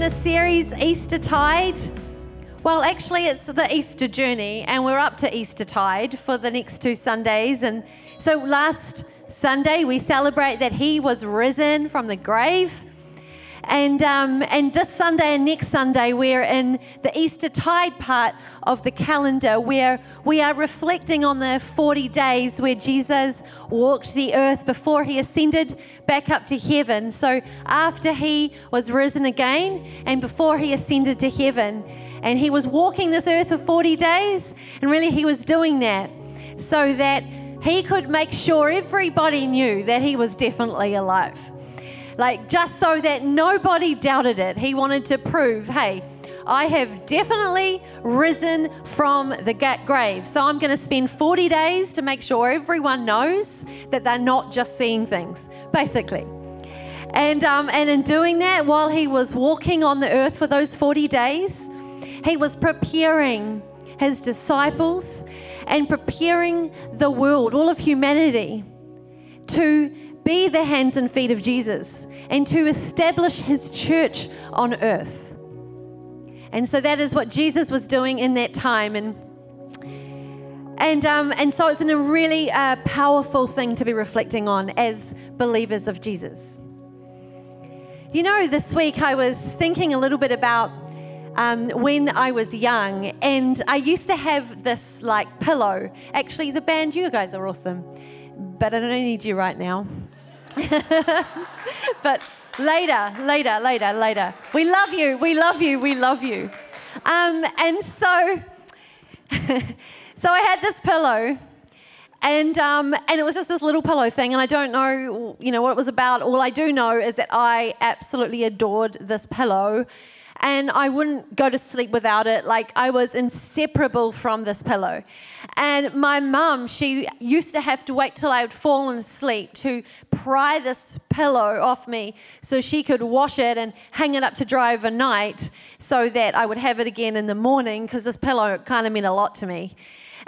in a series, Easter Tide. Well, actually, it's the Easter journey, and we're up to Easter Tide for the next two Sundays. And so last Sunday, we celebrate that he was risen from the grave. And, um, and this Sunday and next Sunday, we're in the Easter tide part of the calendar where we are reflecting on the 40 days where Jesus walked the earth before he ascended back up to heaven. So, after he was risen again and before he ascended to heaven, and he was walking this earth for 40 days, and really he was doing that so that he could make sure everybody knew that he was definitely alive. Like, just so that nobody doubted it. He wanted to prove, hey, I have definitely risen from the grave. So I'm going to spend 40 days to make sure everyone knows that they're not just seeing things, basically. And, um, and in doing that, while he was walking on the earth for those 40 days, he was preparing his disciples and preparing the world, all of humanity, to be the hands and feet of Jesus and to establish his church on earth. And so that is what Jesus was doing in that time. And and, um, and so it's a really uh, powerful thing to be reflecting on as believers of Jesus. You know, this week I was thinking a little bit about um, when I was young, and I used to have this like pillow. Actually, the band, you guys are awesome, but I don't need you right now. but later, later, later, later. We love you, we love you, we love you. Um, and so, so I had this pillow. And, um, and it was just this little pillow thing, and I don't know, you know, what it was about. All I do know is that I absolutely adored this pillow and I wouldn't go to sleep without it. Like I was inseparable from this pillow. And my mum, she used to have to wait till I would fallen asleep to pry this pillow off me so she could wash it and hang it up to dry overnight so that I would have it again in the morning because this pillow kind of meant a lot to me.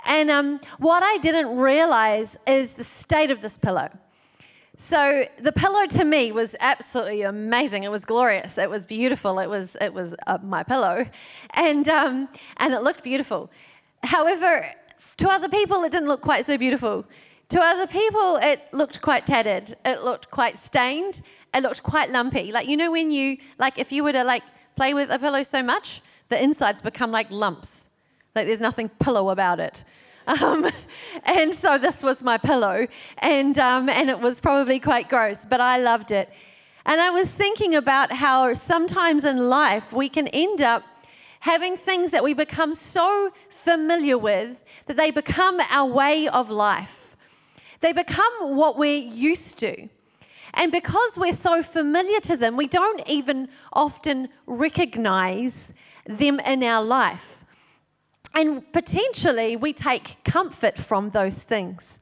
And um, what I didn't realize is the state of this pillow. So the pillow to me was absolutely amazing. It was glorious. It was beautiful. It was it was uh, my pillow, and um, and it looked beautiful. However, to other people, it didn't look quite so beautiful. To other people, it looked quite tattered. It looked quite stained. It looked quite lumpy. Like you know when you like if you were to like play with a pillow so much, the insides become like lumps. Like there's nothing pillow about it. Um, and so this was my pillow, and, um, and it was probably quite gross, but I loved it. And I was thinking about how sometimes in life we can end up having things that we become so familiar with that they become our way of life. They become what we're used to. And because we're so familiar to them, we don't even often recognize them in our life. And potentially we take comfort from those things.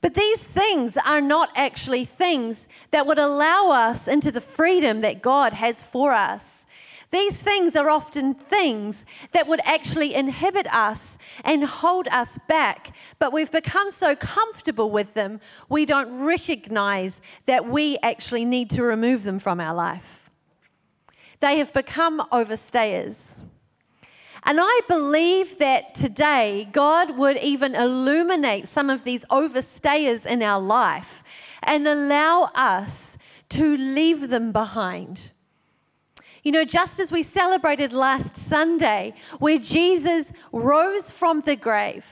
But these things are not actually things that would allow us into the freedom that God has for us. These things are often things that would actually inhibit us and hold us back, but we've become so comfortable with them, we don't recognize that we actually need to remove them from our life. They have become overstayers. And I believe that today God would even illuminate some of these overstayers in our life and allow us to leave them behind. You know, just as we celebrated last Sunday, where Jesus rose from the grave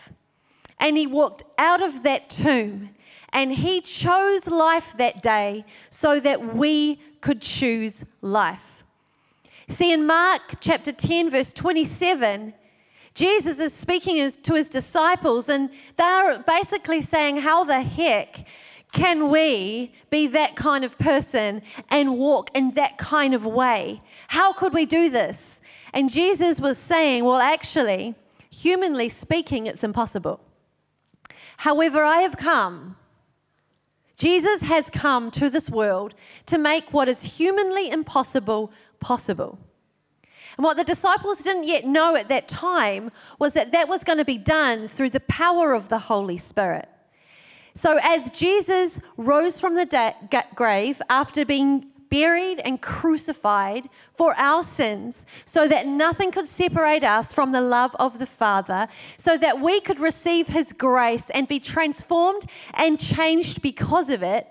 and he walked out of that tomb and he chose life that day so that we could choose life. See, in Mark chapter 10, verse 27, Jesus is speaking to his disciples, and they're basically saying, How the heck can we be that kind of person and walk in that kind of way? How could we do this? And Jesus was saying, Well, actually, humanly speaking, it's impossible. However, I have come. Jesus has come to this world to make what is humanly impossible possible. And what the disciples didn't yet know at that time was that that was going to be done through the power of the Holy Spirit. So, as Jesus rose from the da- grave after being buried and crucified for our sins so that nothing could separate us from the love of the Father, so that we could receive His grace and be transformed and changed because of it.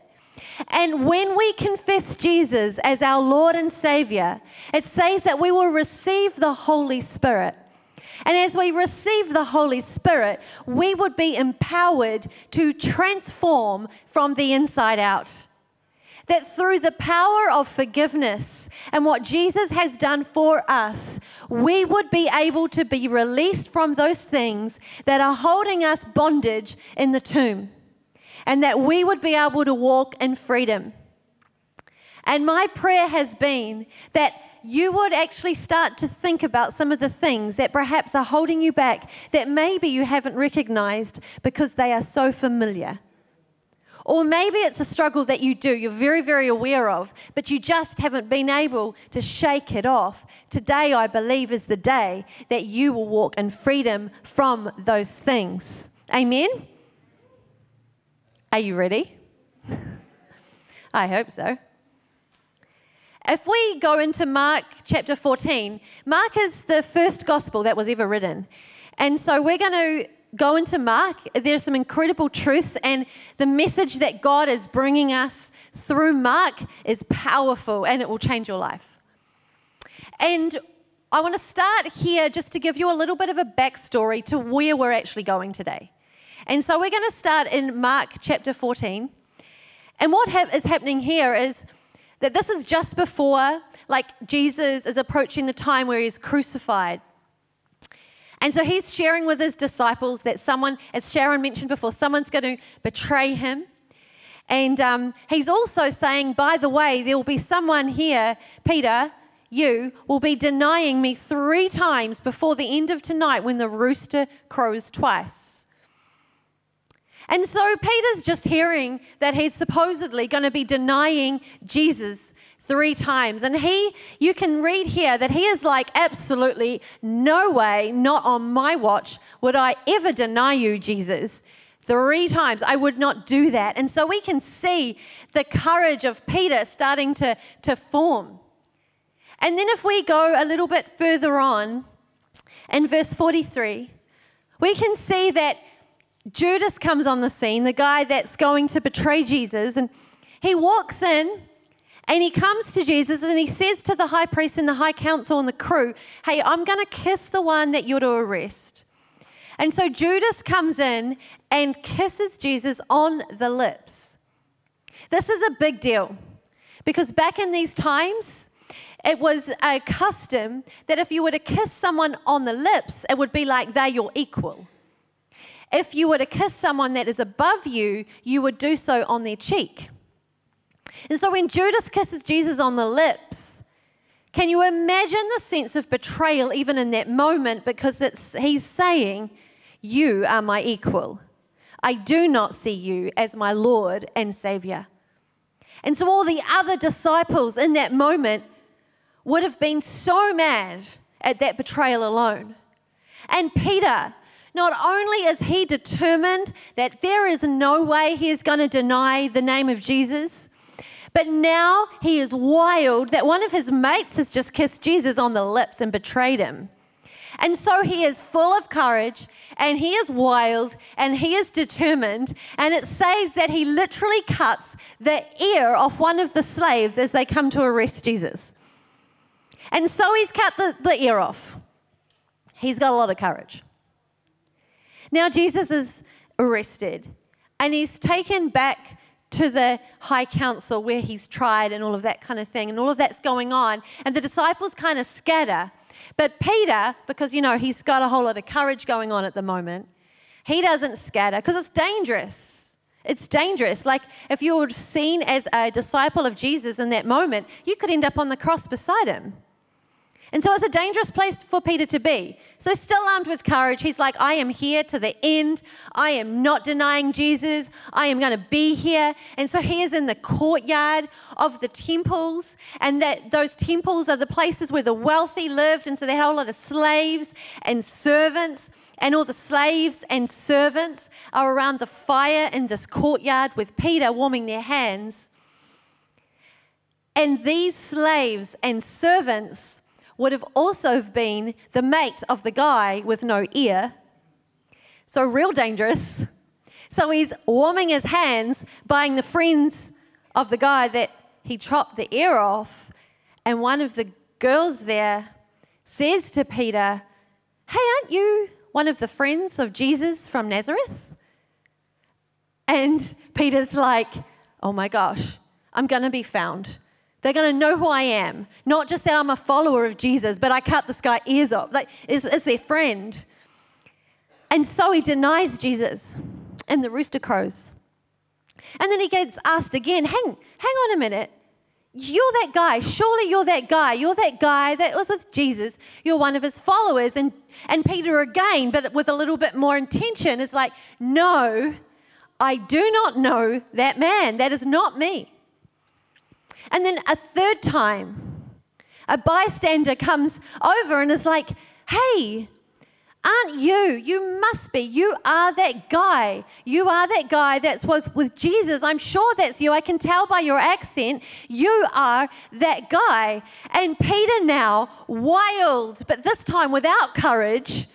And when we confess Jesus as our Lord and Savior, it says that we will receive the Holy Spirit. And as we receive the Holy Spirit, we would be empowered to transform from the inside out. That through the power of forgiveness and what Jesus has done for us, we would be able to be released from those things that are holding us bondage in the tomb, and that we would be able to walk in freedom. And my prayer has been that you would actually start to think about some of the things that perhaps are holding you back that maybe you haven't recognized because they are so familiar. Or maybe it's a struggle that you do, you're very, very aware of, but you just haven't been able to shake it off. Today, I believe, is the day that you will walk in freedom from those things. Amen? Are you ready? I hope so. If we go into Mark chapter 14, Mark is the first gospel that was ever written. And so we're going to go into Mark. There's some incredible truths, and the message that God is bringing us through Mark is powerful and it will change your life. And I want to start here just to give you a little bit of a backstory to where we're actually going today. And so we're going to start in Mark chapter 14. And what ha- is happening here is that this is just before, like, Jesus is approaching the time where he's crucified. And so he's sharing with his disciples that someone, as Sharon mentioned before, someone's going to betray him. And um, he's also saying, by the way, there will be someone here, Peter, you will be denying me three times before the end of tonight when the rooster crows twice. And so Peter's just hearing that he's supposedly going to be denying Jesus three times. And he, you can read here that he is like, absolutely no way, not on my watch, would I ever deny you, Jesus. Three times. I would not do that. And so we can see the courage of Peter starting to, to form. And then if we go a little bit further on, in verse 43, we can see that Judas comes on the scene, the guy that's going to betray Jesus, and he walks in and he comes to Jesus and he says to the high priest and the high council and the crew, Hey, I'm going to kiss the one that you're to arrest. And so Judas comes in and kisses Jesus on the lips. This is a big deal because back in these times, it was a custom that if you were to kiss someone on the lips, it would be like they're your equal. If you were to kiss someone that is above you, you would do so on their cheek. And so when Judas kisses Jesus on the lips, can you imagine the sense of betrayal even in that moment? Because he's saying, You are my equal. I do not see you as my Lord and Savior. And so all the other disciples in that moment would have been so mad at that betrayal alone. And Peter, not only is he determined that there is no way he is going to deny the name of Jesus, but now he is wild that one of his mates has just kissed Jesus on the lips and betrayed him. And so he is full of courage and he is wild and he is determined. And it says that he literally cuts the ear off one of the slaves as they come to arrest Jesus. And so he's cut the, the ear off. He's got a lot of courage. Now, Jesus is arrested and he's taken back to the high council where he's tried and all of that kind of thing, and all of that's going on. And the disciples kind of scatter. But Peter, because you know he's got a whole lot of courage going on at the moment, he doesn't scatter because it's dangerous. It's dangerous. Like if you were seen as a disciple of Jesus in that moment, you could end up on the cross beside him. And so it's a dangerous place for Peter to be. So, still armed with courage, he's like, I am here to the end. I am not denying Jesus. I am going to be here. And so he is in the courtyard of the temples. And that those temples are the places where the wealthy lived. And so they had a lot of slaves and servants. And all the slaves and servants are around the fire in this courtyard with Peter warming their hands. And these slaves and servants would have also been the mate of the guy with no ear. So, real dangerous. So, he's warming his hands, buying the friends of the guy that he chopped the ear off. And one of the girls there says to Peter, Hey, aren't you one of the friends of Jesus from Nazareth? And Peter's like, Oh my gosh, I'm going to be found. They're going to know who I am. Not just that I'm a follower of Jesus, but I cut this guy ears off. Like, is, is their friend. And so he denies Jesus, and the rooster crows. And then he gets asked again, hang, hang on a minute. You're that guy. Surely you're that guy. You're that guy that was with Jesus. You're one of his followers. And, and Peter again, but with a little bit more intention, is like, No, I do not know that man. That is not me. And then a third time, a bystander comes over and is like, Hey, aren't you? You must be. You are that guy. You are that guy that's with, with Jesus. I'm sure that's you. I can tell by your accent. You are that guy. And Peter, now, wild, but this time without courage,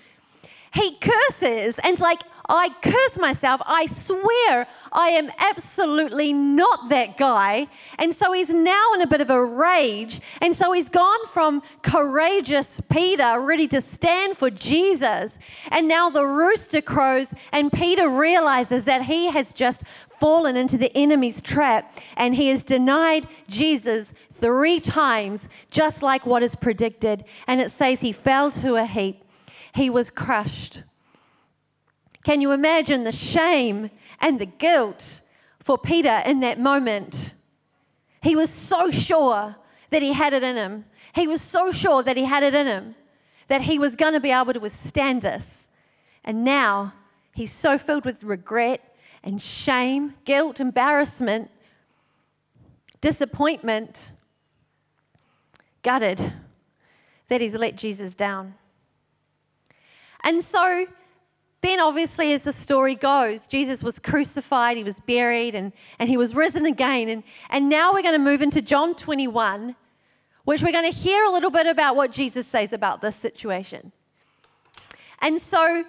he curses and's like, I curse myself. I swear I am absolutely not that guy. And so he's now in a bit of a rage. And so he's gone from courageous Peter, ready to stand for Jesus. And now the rooster crows, and Peter realizes that he has just fallen into the enemy's trap and he has denied Jesus three times, just like what is predicted. And it says he fell to a heap, he was crushed. Can you imagine the shame and the guilt for Peter in that moment? He was so sure that he had it in him. He was so sure that he had it in him that he was going to be able to withstand this. And now he's so filled with regret and shame, guilt, embarrassment, disappointment, gutted that he's let Jesus down. And so then, obviously, as the story goes, Jesus was crucified, he was buried, and, and he was risen again. And, and now we're going to move into John 21, which we're going to hear a little bit about what Jesus says about this situation. And so,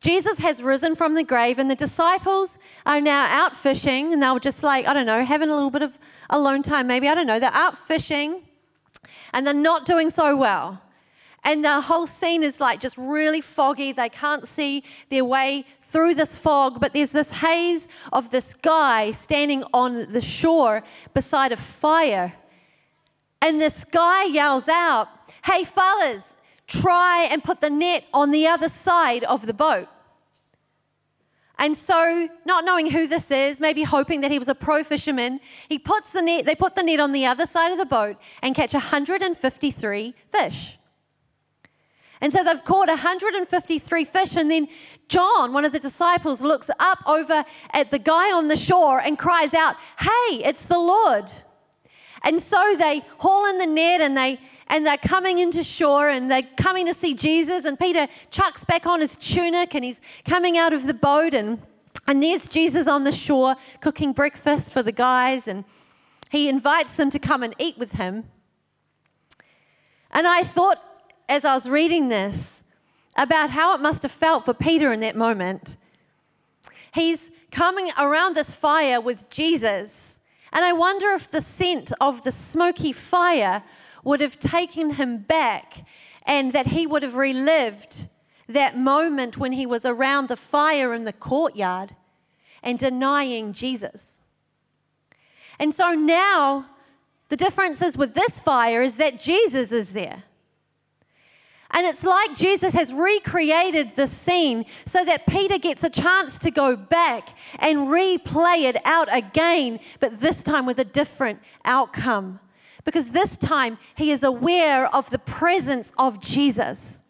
Jesus has risen from the grave, and the disciples are now out fishing, and they're just like, I don't know, having a little bit of alone time, maybe, I don't know. They're out fishing, and they're not doing so well. And the whole scene is like just really foggy. They can't see their way through this fog, but there's this haze of this guy standing on the shore beside a fire. And this guy yells out, Hey, fellas, try and put the net on the other side of the boat. And so, not knowing who this is, maybe hoping that he was a pro fisherman, he puts the net, they put the net on the other side of the boat and catch 153 fish. And so they've caught 153 fish. And then John, one of the disciples, looks up over at the guy on the shore and cries out, Hey, it's the Lord. And so they haul in the net and they and they're coming into shore and they're coming to see Jesus. And Peter chucks back on his tunic and he's coming out of the boat and and there's Jesus on the shore cooking breakfast for the guys and he invites them to come and eat with him. And I thought as I was reading this about how it must have felt for Peter in that moment. He's coming around this fire with Jesus, and I wonder if the scent of the smoky fire would have taken him back and that he would have relived that moment when he was around the fire in the courtyard and denying Jesus. And so now, the difference is with this fire is that Jesus is there. And it's like Jesus has recreated the scene so that Peter gets a chance to go back and replay it out again, but this time with a different outcome. Because this time he is aware of the presence of Jesus.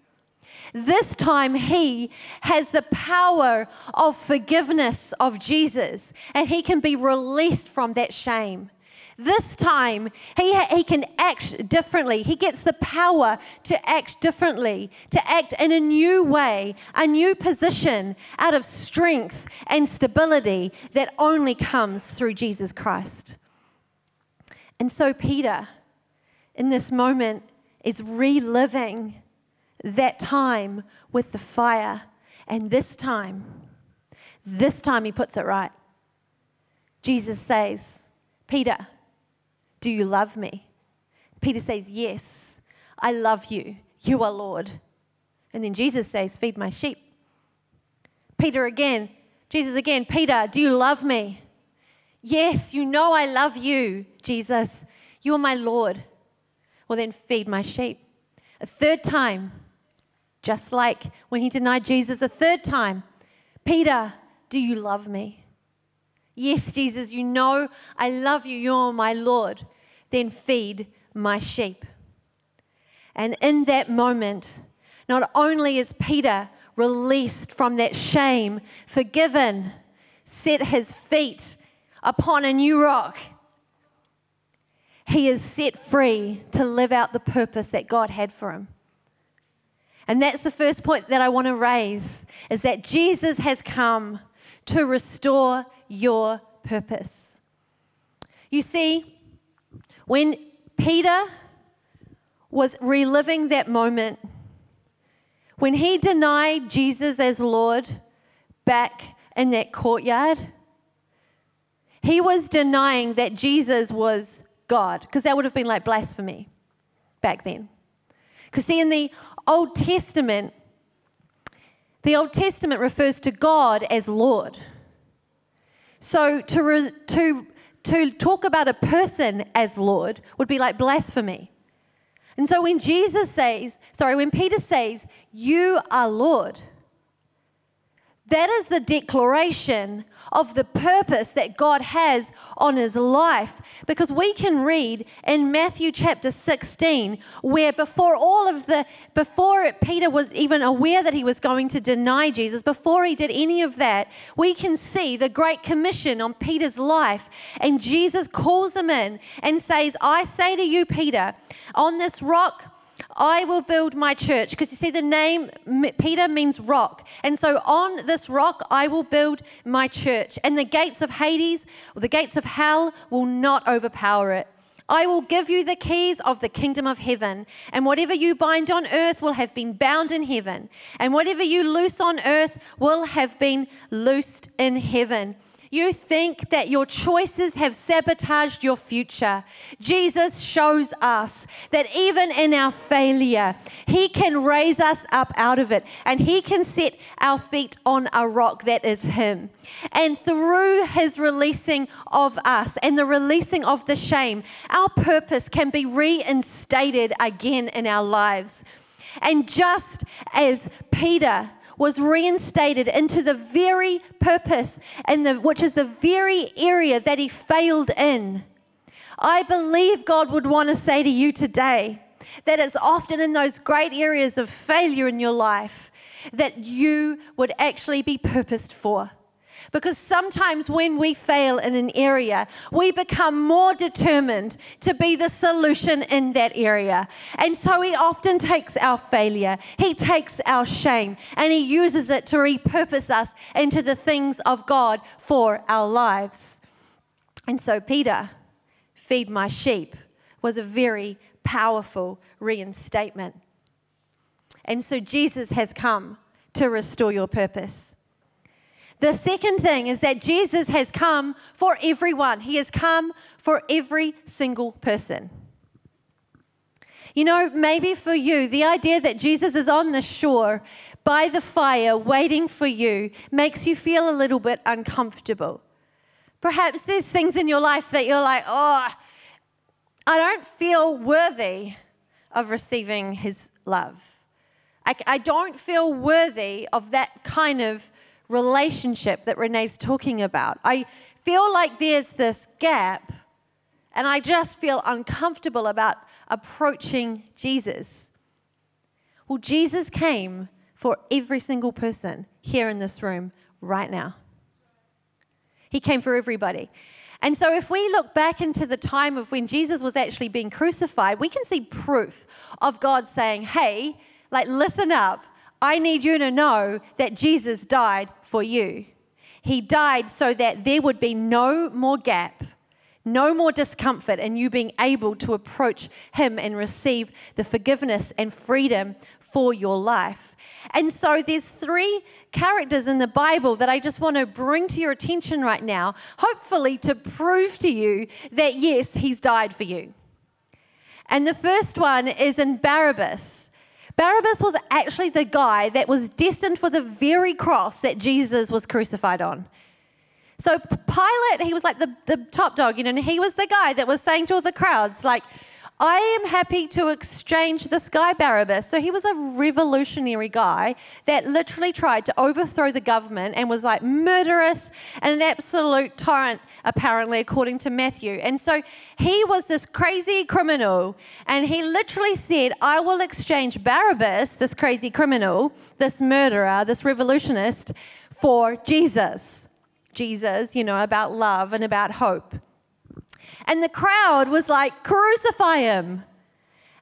This time he has the power of forgiveness of Jesus and he can be released from that shame. This time, he, he can act differently. He gets the power to act differently, to act in a new way, a new position out of strength and stability that only comes through Jesus Christ. And so, Peter, in this moment, is reliving that time with the fire. And this time, this time he puts it right. Jesus says, Peter, do you love me? Peter says, Yes, I love you. You are Lord. And then Jesus says, Feed my sheep. Peter again, Jesus again, Peter, do you love me? Yes, you know I love you, Jesus. You are my Lord. Well, then feed my sheep. A third time, just like when he denied Jesus a third time, Peter, do you love me? Yes, Jesus, you know I love you. You're my Lord. Then feed my sheep. And in that moment, not only is Peter released from that shame, forgiven, set his feet upon a new rock, he is set free to live out the purpose that God had for him. And that's the first point that I want to raise is that Jesus has come to restore your purpose. You see, when Peter was reliving that moment, when he denied Jesus as Lord back in that courtyard, he was denying that Jesus was God, because that would have been like blasphemy back then. Because, see, in the Old Testament, the Old Testament refers to God as Lord. So to, re, to, to talk about a person as Lord would be like blasphemy. And so when Jesus says, sorry, when Peter says, You are Lord, that is the declaration of the purpose that God has on his life. Because we can read in Matthew chapter 16, where before all of the, before Peter was even aware that he was going to deny Jesus, before he did any of that, we can see the Great Commission on Peter's life. And Jesus calls him in and says, I say to you, Peter, on this rock, I will build my church. Because you see, the name Peter means rock. And so on this rock, I will build my church. And the gates of Hades, or the gates of hell, will not overpower it. I will give you the keys of the kingdom of heaven, and whatever you bind on earth will have been bound in heaven, and whatever you loose on earth will have been loosed in heaven. You think that your choices have sabotaged your future. Jesus shows us that even in our failure, He can raise us up out of it and He can set our feet on a rock that is Him. And through His releasing of us and the releasing of the shame, our purpose can be reinstated again in our lives. And just as Peter was reinstated into the very purpose and the, which is the very area that he failed in. I believe God would want to say to you today that it's often in those great areas of failure in your life that you would actually be purposed for. Because sometimes when we fail in an area, we become more determined to be the solution in that area. And so he often takes our failure, he takes our shame, and he uses it to repurpose us into the things of God for our lives. And so, Peter, feed my sheep, was a very powerful reinstatement. And so, Jesus has come to restore your purpose. The second thing is that Jesus has come for everyone, He has come for every single person. You know, maybe for you, the idea that Jesus is on the shore by the fire waiting for you makes you feel a little bit uncomfortable. Perhaps there's things in your life that you're like, oh, I don't feel worthy of receiving his love. I, I don't feel worthy of that kind of relationship that Renee's talking about. I feel like there's this gap, and I just feel uncomfortable about approaching Jesus. Well, Jesus came for every single person here in this room right now. He came for everybody. And so, if we look back into the time of when Jesus was actually being crucified, we can see proof of God saying, Hey, like, listen up. I need you to know that Jesus died for you. He died so that there would be no more gap, no more discomfort in you being able to approach Him and receive the forgiveness and freedom for your life. And so there's three characters in the Bible that I just want to bring to your attention right now, hopefully to prove to you that yes, He's died for you. And the first one is in Barabbas. Barabbas was actually the guy that was destined for the very cross that Jesus was crucified on. So Pilate, he was like the, the top dog, you know, and he was the guy that was saying to all the crowds, like, I am happy to exchange this guy Barabbas. So he was a revolutionary guy that literally tried to overthrow the government and was like murderous and an absolute tyrant, apparently, according to Matthew. And so he was this crazy criminal, and he literally said, I will exchange Barabbas, this crazy criminal, this murderer, this revolutionist, for Jesus. Jesus, you know, about love and about hope. And the crowd was like, Crucify him.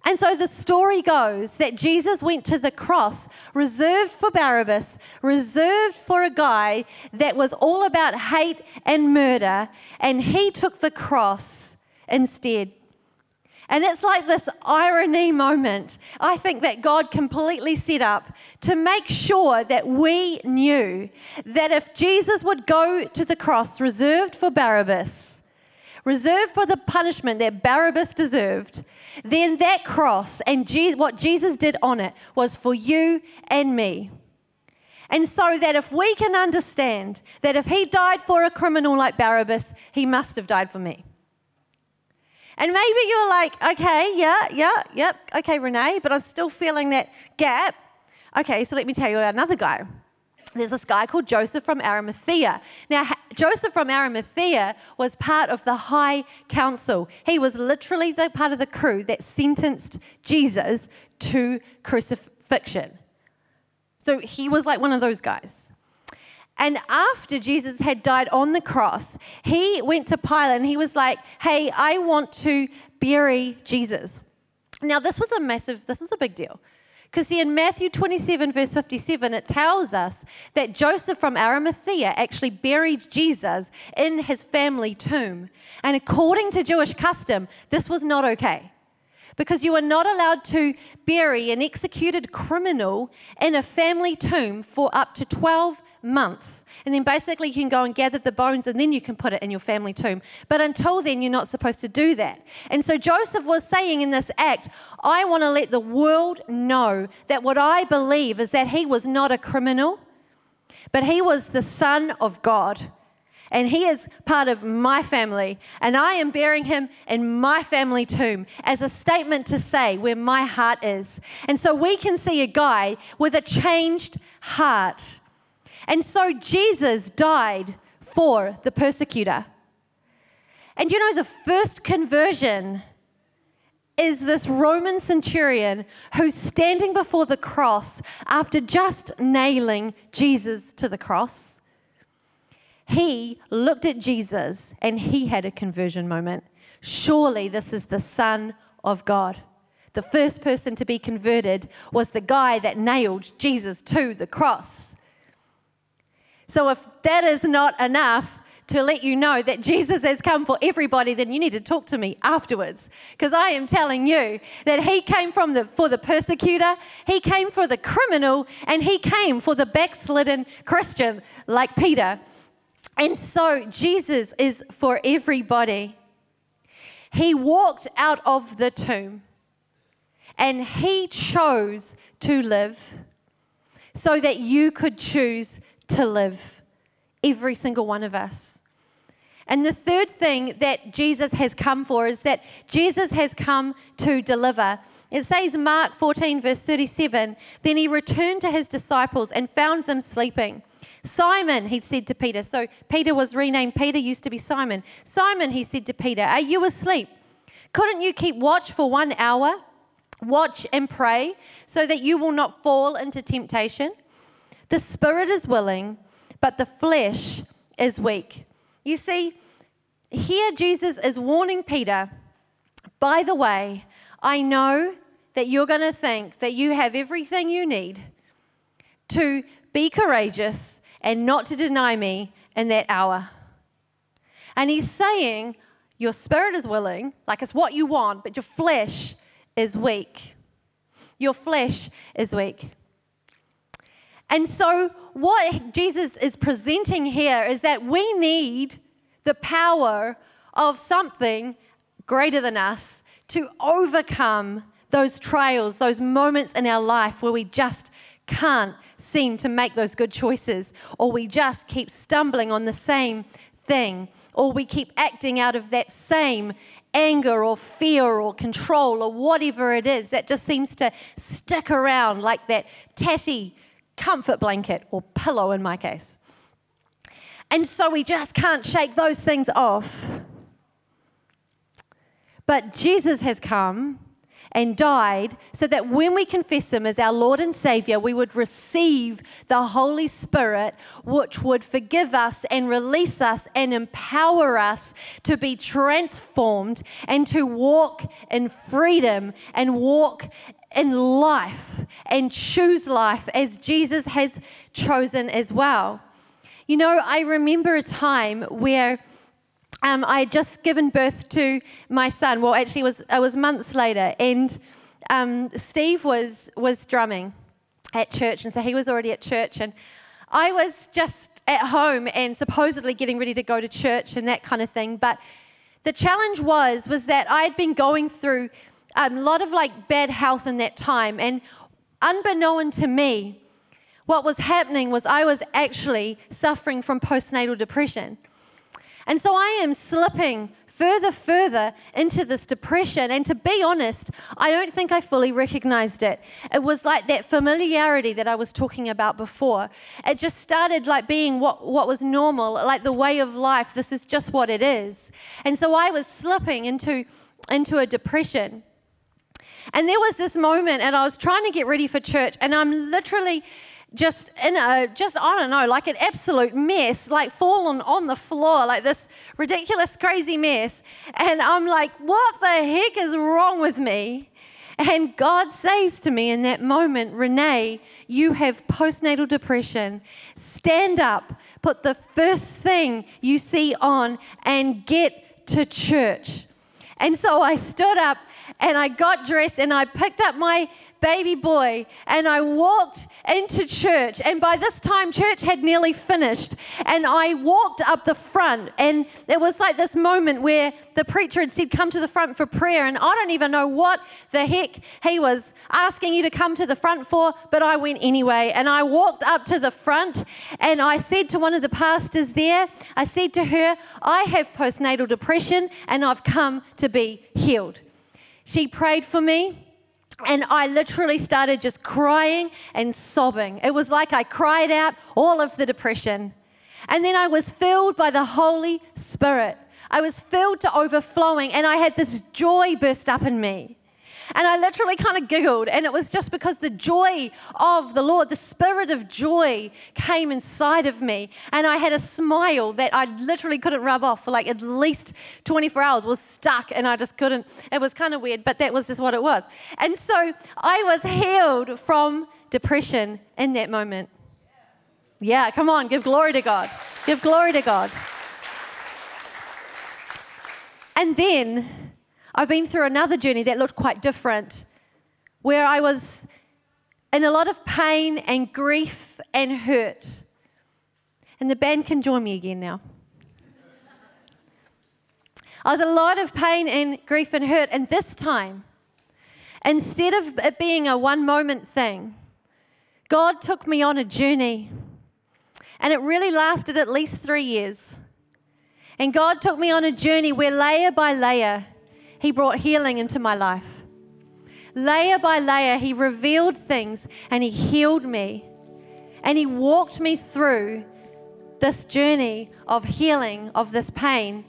And so the story goes that Jesus went to the cross reserved for Barabbas, reserved for a guy that was all about hate and murder, and he took the cross instead. And it's like this irony moment, I think, that God completely set up to make sure that we knew that if Jesus would go to the cross reserved for Barabbas, reserved for the punishment that Barabbas deserved, then that cross and what Jesus did on it was for you and me. And so that if we can understand that if he died for a criminal like Barabbas, he must have died for me. And maybe you're like, okay, yeah, yeah, yep, okay, Renee, but I'm still feeling that gap. Okay, so let me tell you about another guy. There's this guy called Joseph from Arimathea. Now, Joseph from Arimathea was part of the high council. He was literally the part of the crew that sentenced Jesus to crucifixion. So he was like one of those guys. And after Jesus had died on the cross, he went to Pilate and he was like, Hey, I want to bury Jesus. Now, this was a massive, this is a big deal. Because see, in Matthew 27, verse 57, it tells us that Joseph from Arimathea actually buried Jesus in his family tomb. And according to Jewish custom, this was not okay. Because you are not allowed to bury an executed criminal in a family tomb for up to 12 months. And then basically you can go and gather the bones and then you can put it in your family tomb. But until then, you're not supposed to do that. And so Joseph was saying in this act, I want to let the world know that what I believe is that he was not a criminal, but he was the Son of God and he is part of my family, and I am burying him in my family tomb as a statement to say where my heart is. And so we can see a guy with a changed heart and so Jesus died for the persecutor. And you know, the first conversion is this Roman centurion who's standing before the cross after just nailing Jesus to the cross. He looked at Jesus and he had a conversion moment. Surely this is the Son of God. The first person to be converted was the guy that nailed Jesus to the cross. So if that is not enough to let you know that Jesus has come for everybody, then you need to talk to me afterwards. Because I am telling you that He came from the, for the persecutor, He came for the criminal, and He came for the backslidden Christian like Peter. And so Jesus is for everybody. He walked out of the tomb and He chose to live so that you could choose to live, every single one of us. And the third thing that Jesus has come for is that Jesus has come to deliver. It says, Mark 14, verse 37, then he returned to his disciples and found them sleeping. Simon, he said to Peter, so Peter was renamed Peter, used to be Simon. Simon, he said to Peter, Are you asleep? Couldn't you keep watch for one hour? Watch and pray so that you will not fall into temptation. The spirit is willing, but the flesh is weak. You see, here Jesus is warning Peter by the way, I know that you're going to think that you have everything you need to be courageous and not to deny me in that hour. And he's saying, your spirit is willing, like it's what you want, but your flesh is weak. Your flesh is weak. And so, what Jesus is presenting here is that we need the power of something greater than us to overcome those trials, those moments in our life where we just can't seem to make those good choices, or we just keep stumbling on the same thing, or we keep acting out of that same anger or fear or control or whatever it is that just seems to stick around like that tatty comfort blanket or pillow in my case. And so we just can't shake those things off. But Jesus has come and died so that when we confess Him as our Lord and Savior, we would receive the Holy Spirit, which would forgive us and release us and empower us to be transformed and to walk in freedom and walk in life and choose life as Jesus has chosen as well. You know, I remember a time where um, I had just given birth to my son. Well, actually, it was, it was months later, and um, Steve was, was drumming at church, and so he was already at church, and I was just at home and supposedly getting ready to go to church and that kind of thing. But the challenge was was that I had been going through a lot of like bad health in that time, and unbeknown to me, what was happening was I was actually suffering from postnatal depression. And so I am slipping further, further into this depression. And to be honest, I don't think I fully recognized it. It was like that familiarity that I was talking about before. It just started like being what, what was normal, like the way of life. This is just what it is. And so I was slipping into, into a depression. And there was this moment, and I was trying to get ready for church, and I'm literally just in a just I don't know, like an absolute mess, like fallen on the floor, like this ridiculous, crazy mess. And I'm like, what the heck is wrong with me? And God says to me in that moment, Renee, you have postnatal depression. Stand up, put the first thing you see on, and get to church. And so I stood up and I got dressed and I picked up my baby boy and I walked into church. And by this time, church had nearly finished. And I walked up the front, and it was like this moment where the preacher had said, Come to the front for prayer. And I don't even know what the heck he was asking you to come to the front for, but I went anyway. And I walked up to the front, and I said to one of the pastors there, I said to her, I have postnatal depression, and I've come to be healed. She prayed for me. And I literally started just crying and sobbing. It was like I cried out all of the depression. And then I was filled by the Holy Spirit. I was filled to overflowing, and I had this joy burst up in me. And I literally kind of giggled. And it was just because the joy of the Lord, the spirit of joy came inside of me. And I had a smile that I literally couldn't rub off for like at least 24 hours, was stuck. And I just couldn't. It was kind of weird, but that was just what it was. And so I was healed from depression in that moment. Yeah, come on, give glory to God. Give glory to God. And then I've been through another journey that looked quite different, where I was in a lot of pain and grief and hurt. And the band can join me again now. I was a lot of pain and grief and hurt, and this time, instead of it being a one moment thing, God took me on a journey. And it really lasted at least three years. And God took me on a journey where layer by layer, he brought healing into my life. Layer by layer, He revealed things and He healed me. And He walked me through this journey of healing of this pain.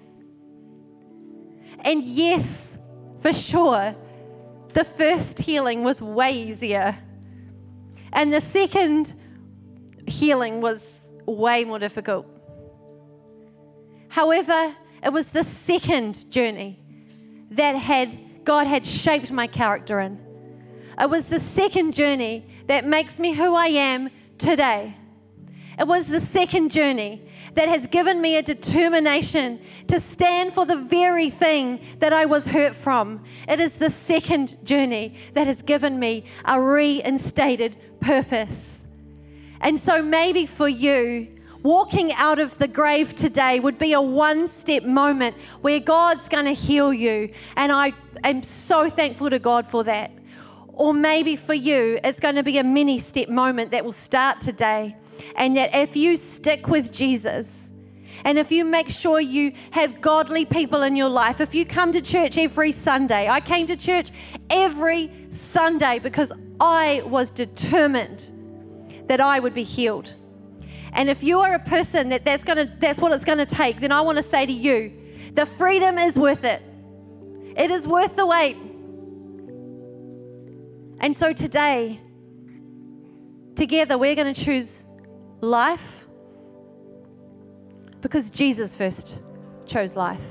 And yes, for sure, the first healing was way easier. And the second healing was way more difficult. However, it was the second journey that had God had shaped my character in. It was the second journey that makes me who I am today. It was the second journey that has given me a determination to stand for the very thing that I was hurt from. It is the second journey that has given me a reinstated purpose. And so maybe for you, walking out of the grave today would be a one step moment where God's going to heal you. And I am so thankful to God for that. Or maybe for you, it's going to be a mini step moment that will start today. And that if you stick with Jesus, and if you make sure you have godly people in your life, if you come to church every Sunday, I came to church every Sunday because I was determined that I would be healed. And if you are a person that that's, gonna, that's what it's going to take, then I want to say to you the freedom is worth it. It is worth the wait. And so today, together, we're going to choose life because Jesus first chose life.